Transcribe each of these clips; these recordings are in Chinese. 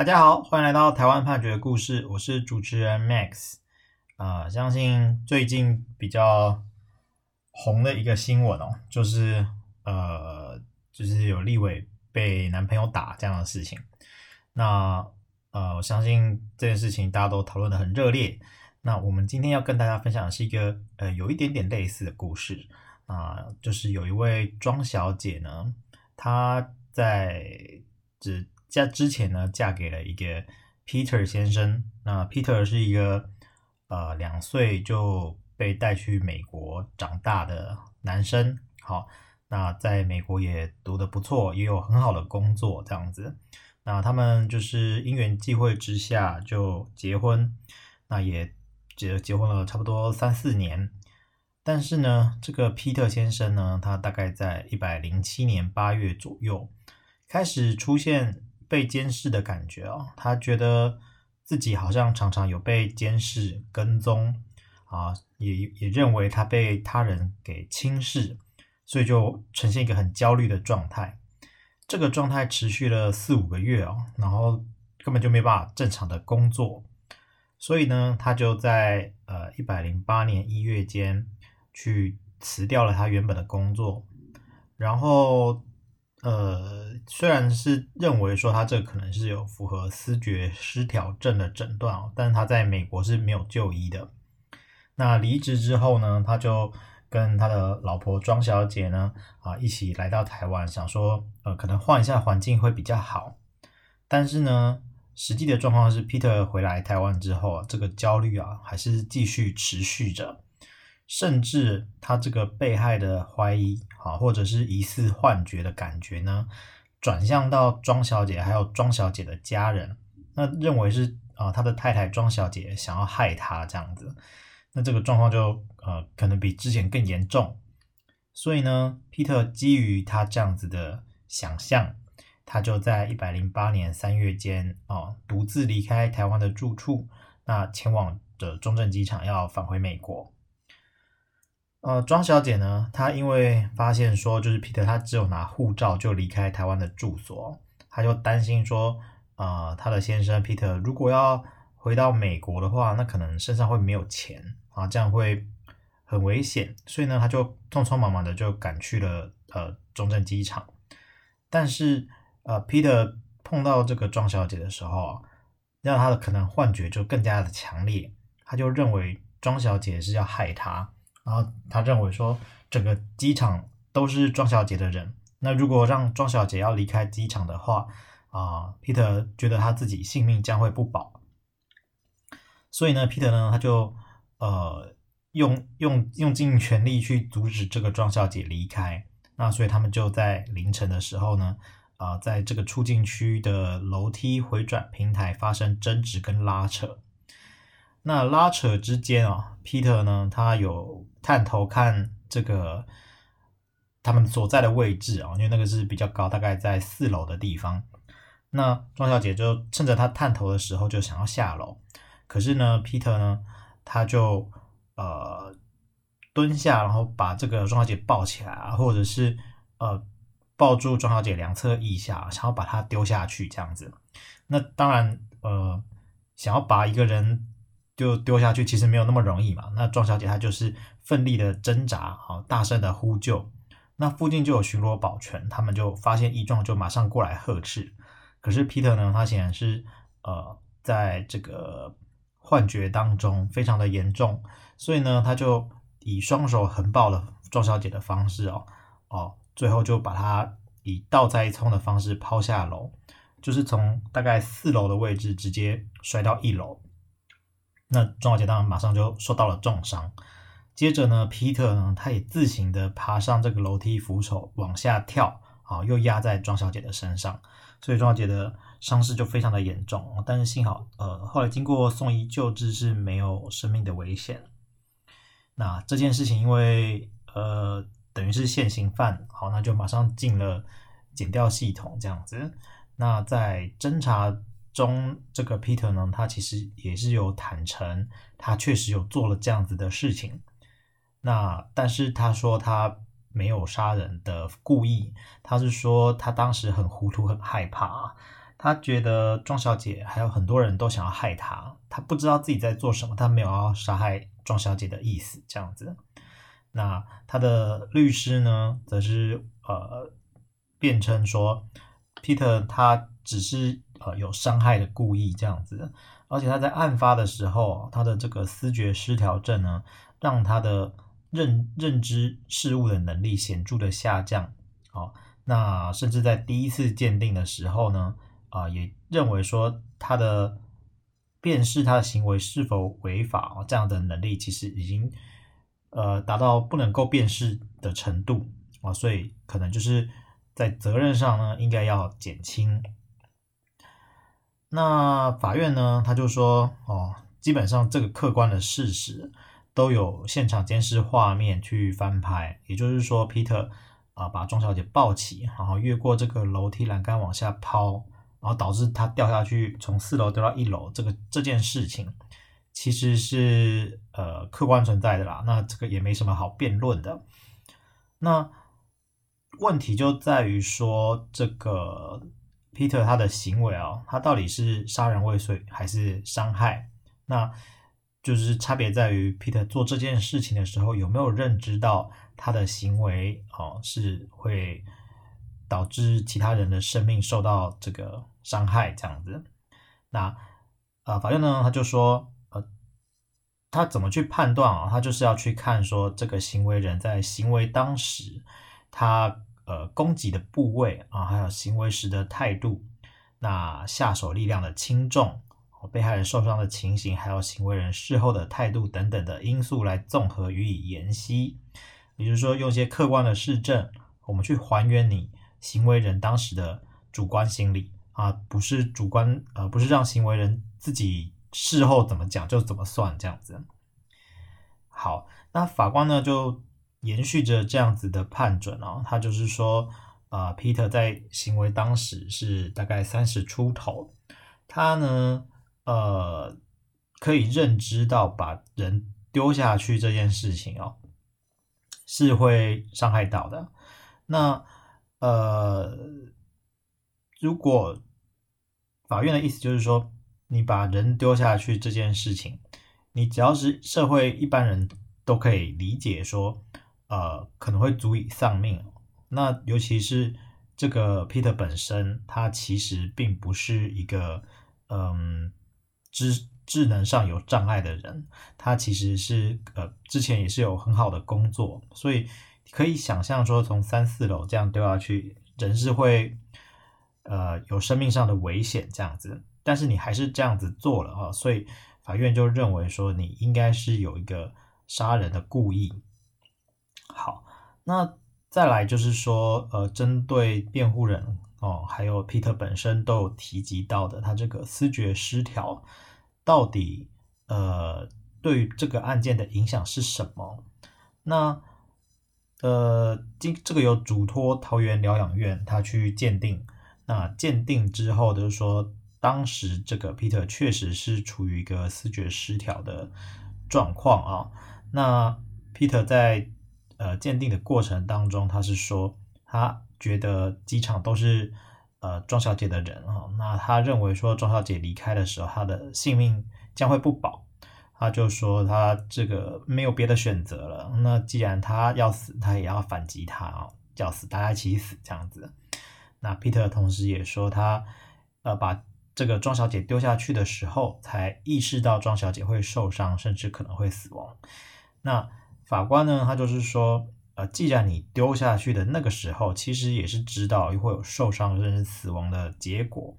大家好，欢迎来到台湾判决的故事，我是主持人 Max。啊、相信最近比较红的一个新闻哦，就是呃，就是有立委被男朋友打这样的事情。那呃，我相信这件事情大家都讨论得很热烈。那我们今天要跟大家分享的是一个呃，有一点点类似的故事啊、就是有一位庄小姐呢，她在只。在之前呢，嫁给了一个 Peter 先生。那 Peter 是一个呃两岁就被带去美国长大的男生。好，那在美国也读得不错，也有很好的工作这样子。那他们就是因缘际会之下就结婚，那也结结婚了差不多三四年。但是呢，这个 Peter 先生呢，他大概在一百零七年八月左右开始出现。被监视的感觉哦，他觉得自己好像常常有被监视、跟踪啊，也也认为他被他人给轻视，所以就呈现一个很焦虑的状态。这个状态持续了四五个月哦，然后根本就没办法正常的工作，所以呢，他就在呃一百零八年一月间去辞掉了他原本的工作，然后。呃，虽然是认为说他这可能是有符合思觉失调症的诊断哦，但是他在美国是没有就医的。那离职之后呢，他就跟他的老婆庄小姐呢啊一起来到台湾，想说呃可能换一下环境会比较好。但是呢，实际的状况是，Peter 回来台湾之后，这个焦虑啊还是继续持续着。甚至他这个被害的怀疑啊，或者是疑似幻觉的感觉呢，转向到庄小姐还有庄小姐的家人，那认为是啊他的太太庄小姐想要害他这样子，那这个状况就呃可能比之前更严重，所以呢，Peter 基于他这样子的想象，他就在一百零八年三月间啊独自离开台湾的住处，那前往的中正机场要返回美国。呃，庄小姐呢，她因为发现说，就是彼得他只有拿护照就离开台湾的住所，她就担心说，呃，她的先生彼得如果要回到美国的话，那可能身上会没有钱啊，这样会很危险，所以呢，她就匆匆忙忙的就赶去了呃中正机场。但是呃，彼得碰到这个庄小姐的时候，让他的可能幻觉就更加的强烈，他就认为庄小姐是要害他。然后他认为说，整个机场都是庄小姐的人。那如果让庄小姐要离开机场的话，啊、呃，Peter 觉得他自己性命将会不保。所以呢，Peter 呢，他就呃用用用尽全力去阻止这个庄小姐离开。那所以他们就在凌晨的时候呢，啊、在这个出境区的楼梯回转平台发生争执跟拉扯。那拉扯之间啊，Peter 呢，他有探头看这个他们所在的位置啊，因为那个是比较高，大概在四楼的地方。那庄小姐就趁着他探头的时候就想要下楼，可是呢，Peter 呢，他就呃蹲下，然后把这个庄小姐抱起来啊，或者是呃抱住庄小姐两侧腋下，想要把她丢下去这样子。那当然呃，想要把一个人。就丢下去，其实没有那么容易嘛。那庄小姐她就是奋力的挣扎，啊，大声的呼救。那附近就有巡逻保全，他们就发现异状，就马上过来呵斥。可是 Peter 呢，他显然是呃，在这个幻觉当中非常的严重，所以呢，他就以双手横抱了庄小姐的方式哦哦，最后就把她以倒栽葱的方式抛下楼，就是从大概四楼的位置直接摔到一楼。那庄小姐当然马上就受到了重伤，接着呢，Peter 呢，他也自行的爬上这个楼梯扶手往下跳，啊，又压在庄小姐的身上，所以庄小姐的伤势就非常的严重，但是幸好，呃，后来经过送医救治是没有生命的危险。那这件事情因为呃等于是现行犯，好，那就马上进了检调系统这样子。那在侦查。中这个 Peter 呢，他其实也是有坦诚，他确实有做了这样子的事情。那但是他说他没有杀人的故意，他是说他当时很糊涂、很害怕，他觉得庄小姐还有很多人都想要害他，他不知道自己在做什么，他没有要杀害庄小姐的意思，这样子。那他的律师呢，则是呃辩称说，Peter 他只是呃有伤害的故意这样子，而且他在案发的时候，他的这个思觉失调症呢，让他的认认知事物的能力显著的下降。哦，那甚至在第一次鉴定的时候呢，啊、也认为说他的辨识他的行为是否违法哦，这样的能力其实已经。呃，达到不能够辨识的程度啊，所以可能就是在责任上呢，应该要减轻。那法院呢，他就说哦，基本上这个客观的事实都有现场监视画面去翻拍，也就是说，Peter 啊把庄小姐抱起，然后越过这个楼梯栏杆往下抛，然后导致她掉下去，从四楼掉到一楼，这个这件事情。其实是呃客观存在的啦，那这个也没什么好辩论的。那问题就在于说，这个 Peter 他的行为啊、哦，他到底是杀人未遂还是伤害？那就是差别在于 Peter 做这件事情的时候有没有认知到他的行为哦是会导致其他人的生命受到这个伤害这样子。那、呃，法院呢他就说。呃他怎么去判断啊？他就是要去看说这个行为人在行为当时，他呃攻击的部位啊，还有行为时的态度，那下手力量的轻重，被害人受伤的情形，还有行为人事后的态度等等的因素来综合予以研析。也就是说，用一些客观的事证，我们去还原你行为人当时的主观心理啊，不是主观呃，不是让行为人自己。事后怎么讲就怎么算，这样子。好，那法官呢就延续着这样子的判准哦，他就是说，呃，Peter 在行为当时是大概三十出头，他呢，呃，可以认知到把人丢下去这件事情哦，是会伤害到的。那，呃，如果法院的意思就是说。你把人丢下去这件事情，你只要是社会一般人都可以理解说，呃，可能会足以丧命。那尤其是这个 Peter 本身，他其实并不是一个嗯智智能上有障碍的人，他其实是呃之前也是有很好的工作，所以可以想象说，从三四楼这样丢下去，人是会呃有生命上的危险这样子。但是你还是这样子做了啊，所以法院就认为说你应该是有一个杀人的故意。好，那再来就是说，呃，针对辩护人哦，还有 Peter 本身都有提及到的，他这个思觉失调到底呃对这个案件的影响是什么？那呃，这这个有嘱托桃园疗养院他去鉴定，那鉴定之后就是说。当时这个 Peter 确实是处于一个思觉失调的状况啊。那 Peter 在呃鉴定的过程当中，他是说他觉得机场都是呃庄小姐的人啊。那他认为说庄小姐离开的时候，她的性命将会不保。他就说他这个没有别的选择了。那既然他要死，他也要反击他啊，叫死大家一起死这样子。那 Peter 同时也说他呃把。这个庄小姐丢下去的时候，才意识到庄小姐会受伤，甚至可能会死亡。那法官呢，他就是说，呃，既然你丢下去的那个时候，其实也是知道会有受伤甚至死亡的结果，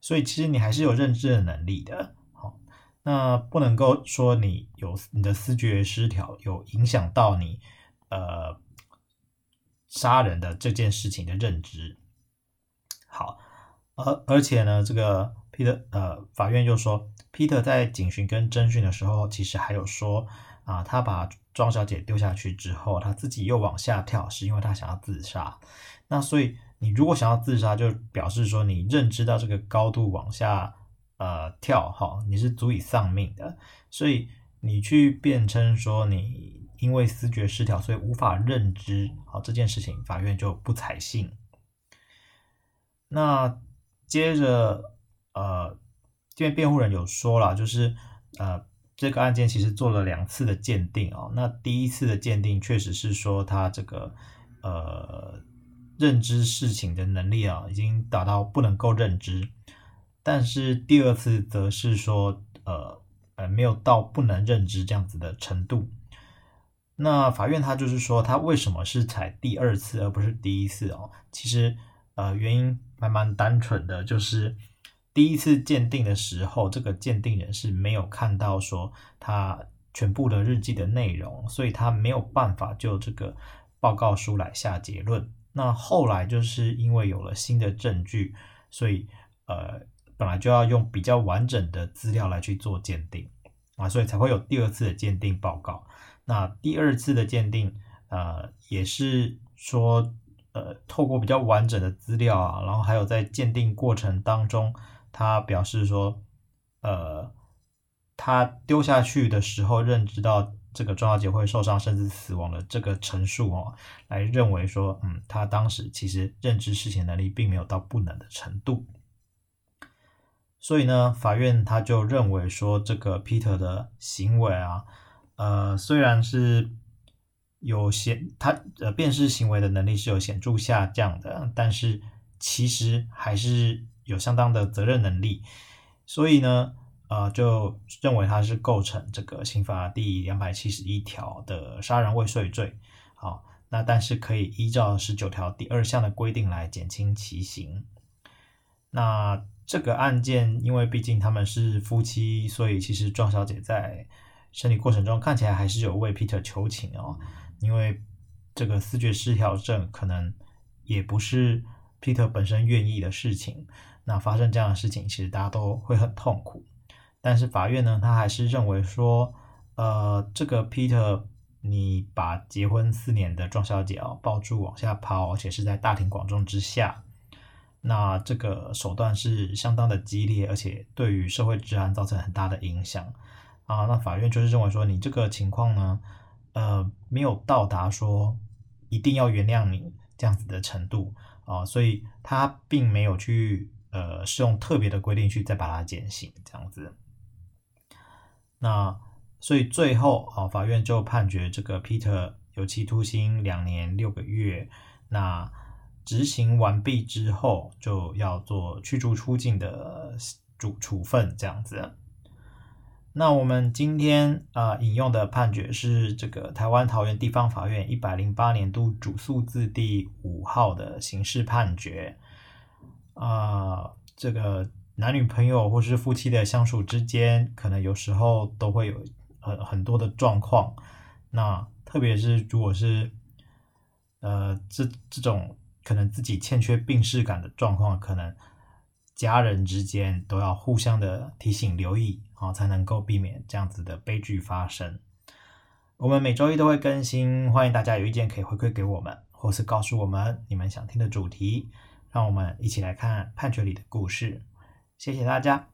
所以其实你还是有认知的能力的。好，那不能够说你有你的思觉失调，有影响到你呃杀人的这件事情的认知。好。而而且呢，这个 Peter 呃，法院就说，Peter 在警讯跟侦讯的时候，其实还有说啊，他把庄小姐丢下去之后，他自己又往下跳，是因为他想要自杀。那所以你如果想要自杀，就表示说你认知到这个高度往下呃跳哈，你是足以丧命的。所以你去辩称说你因为思觉失调，所以无法认知好这件事情，法院就不采信。那。接着呃，这边辩护人有说了，就是呃，这个案件其实做了两次的鉴定哦。那第一次的鉴定确实是说他这个呃认知事情的能力啊，已经达到不能够认知。但是第二次则是说呃呃没有到不能认知这样子的程度。那法院他就是说，他为什么是采第二次而不是第一次哦？其实，呃，原因还蛮单纯的，就是第一次鉴定的时候，这个鉴定人是没有看到说他全部的日记的内容，所以他没有办法就这个报告书来下结论。那后来就是因为有了新的证据，所以呃，本来就要用比较完整的资料来去做鉴定啊，所以才会有第二次的鉴定报告。那第二次的鉴定，呃，也是说，呃，透过比较完整的资料啊，然后还有在鉴定过程当中，他表示说，呃，他丢下去的时候认知到这个庄小姐会受伤甚至死亡的这个陈述哦，来认为说，嗯，他当时其实认知事情能力并没有到不能的程度，所以呢，法院他就认为说，这个 Peter 的行为啊。呃，虽然是有显他呃辨识行为的能力是有显著下降的，但是其实还是有相当的责任能力，所以呢，呃，就认为他是构成这个刑法第两百七十一条的杀人未遂罪。好，那但是可以依照十九条第二项的规定来减轻其刑。那这个案件，因为毕竟他们是夫妻，所以其实庄小姐在。审理过程中看起来还是有为 Peter 求情哦，因为这个思觉失调症可能也不是 Peter 本身愿意的事情。那发生这样的事情，其实大家都会很痛苦。但是法院呢，他还是认为说，呃，这个 Peter，你把结婚四年的庄小姐哦抱住往下抛，而且是在大庭广众之下，那这个手段是相当的激烈，而且对于社会治安造成很大的影响。啊，那法院就是认为说，你这个情况呢，呃，没有到达说一定要原谅你这样子的程度啊，所以他并没有去呃适用特别的规定去再把它减刑这样子。那所以最后啊，法院就判决这个 Peter 有期徒刑两年六个月。那执行完毕之后，就要做驱逐出境的处处分这样子。那我们今天啊、引用的判决是这个台湾桃园地方法院一百零八年度主诉字第五号的刑事判决啊、这个男女朋友或是夫妻的相处之间，可能有时候都会有很很多的状况。那特别是如果是呃这这种可能自己欠缺病识感的状况，可能。家人之间都要互相的提醒留意，啊，才能够避免这样子的悲剧发生。我们每周一都会更新，欢迎大家有意见可以回馈给我们，或是告诉我们你们想听的主题，让我们一起来看判决里的故事。谢谢大家。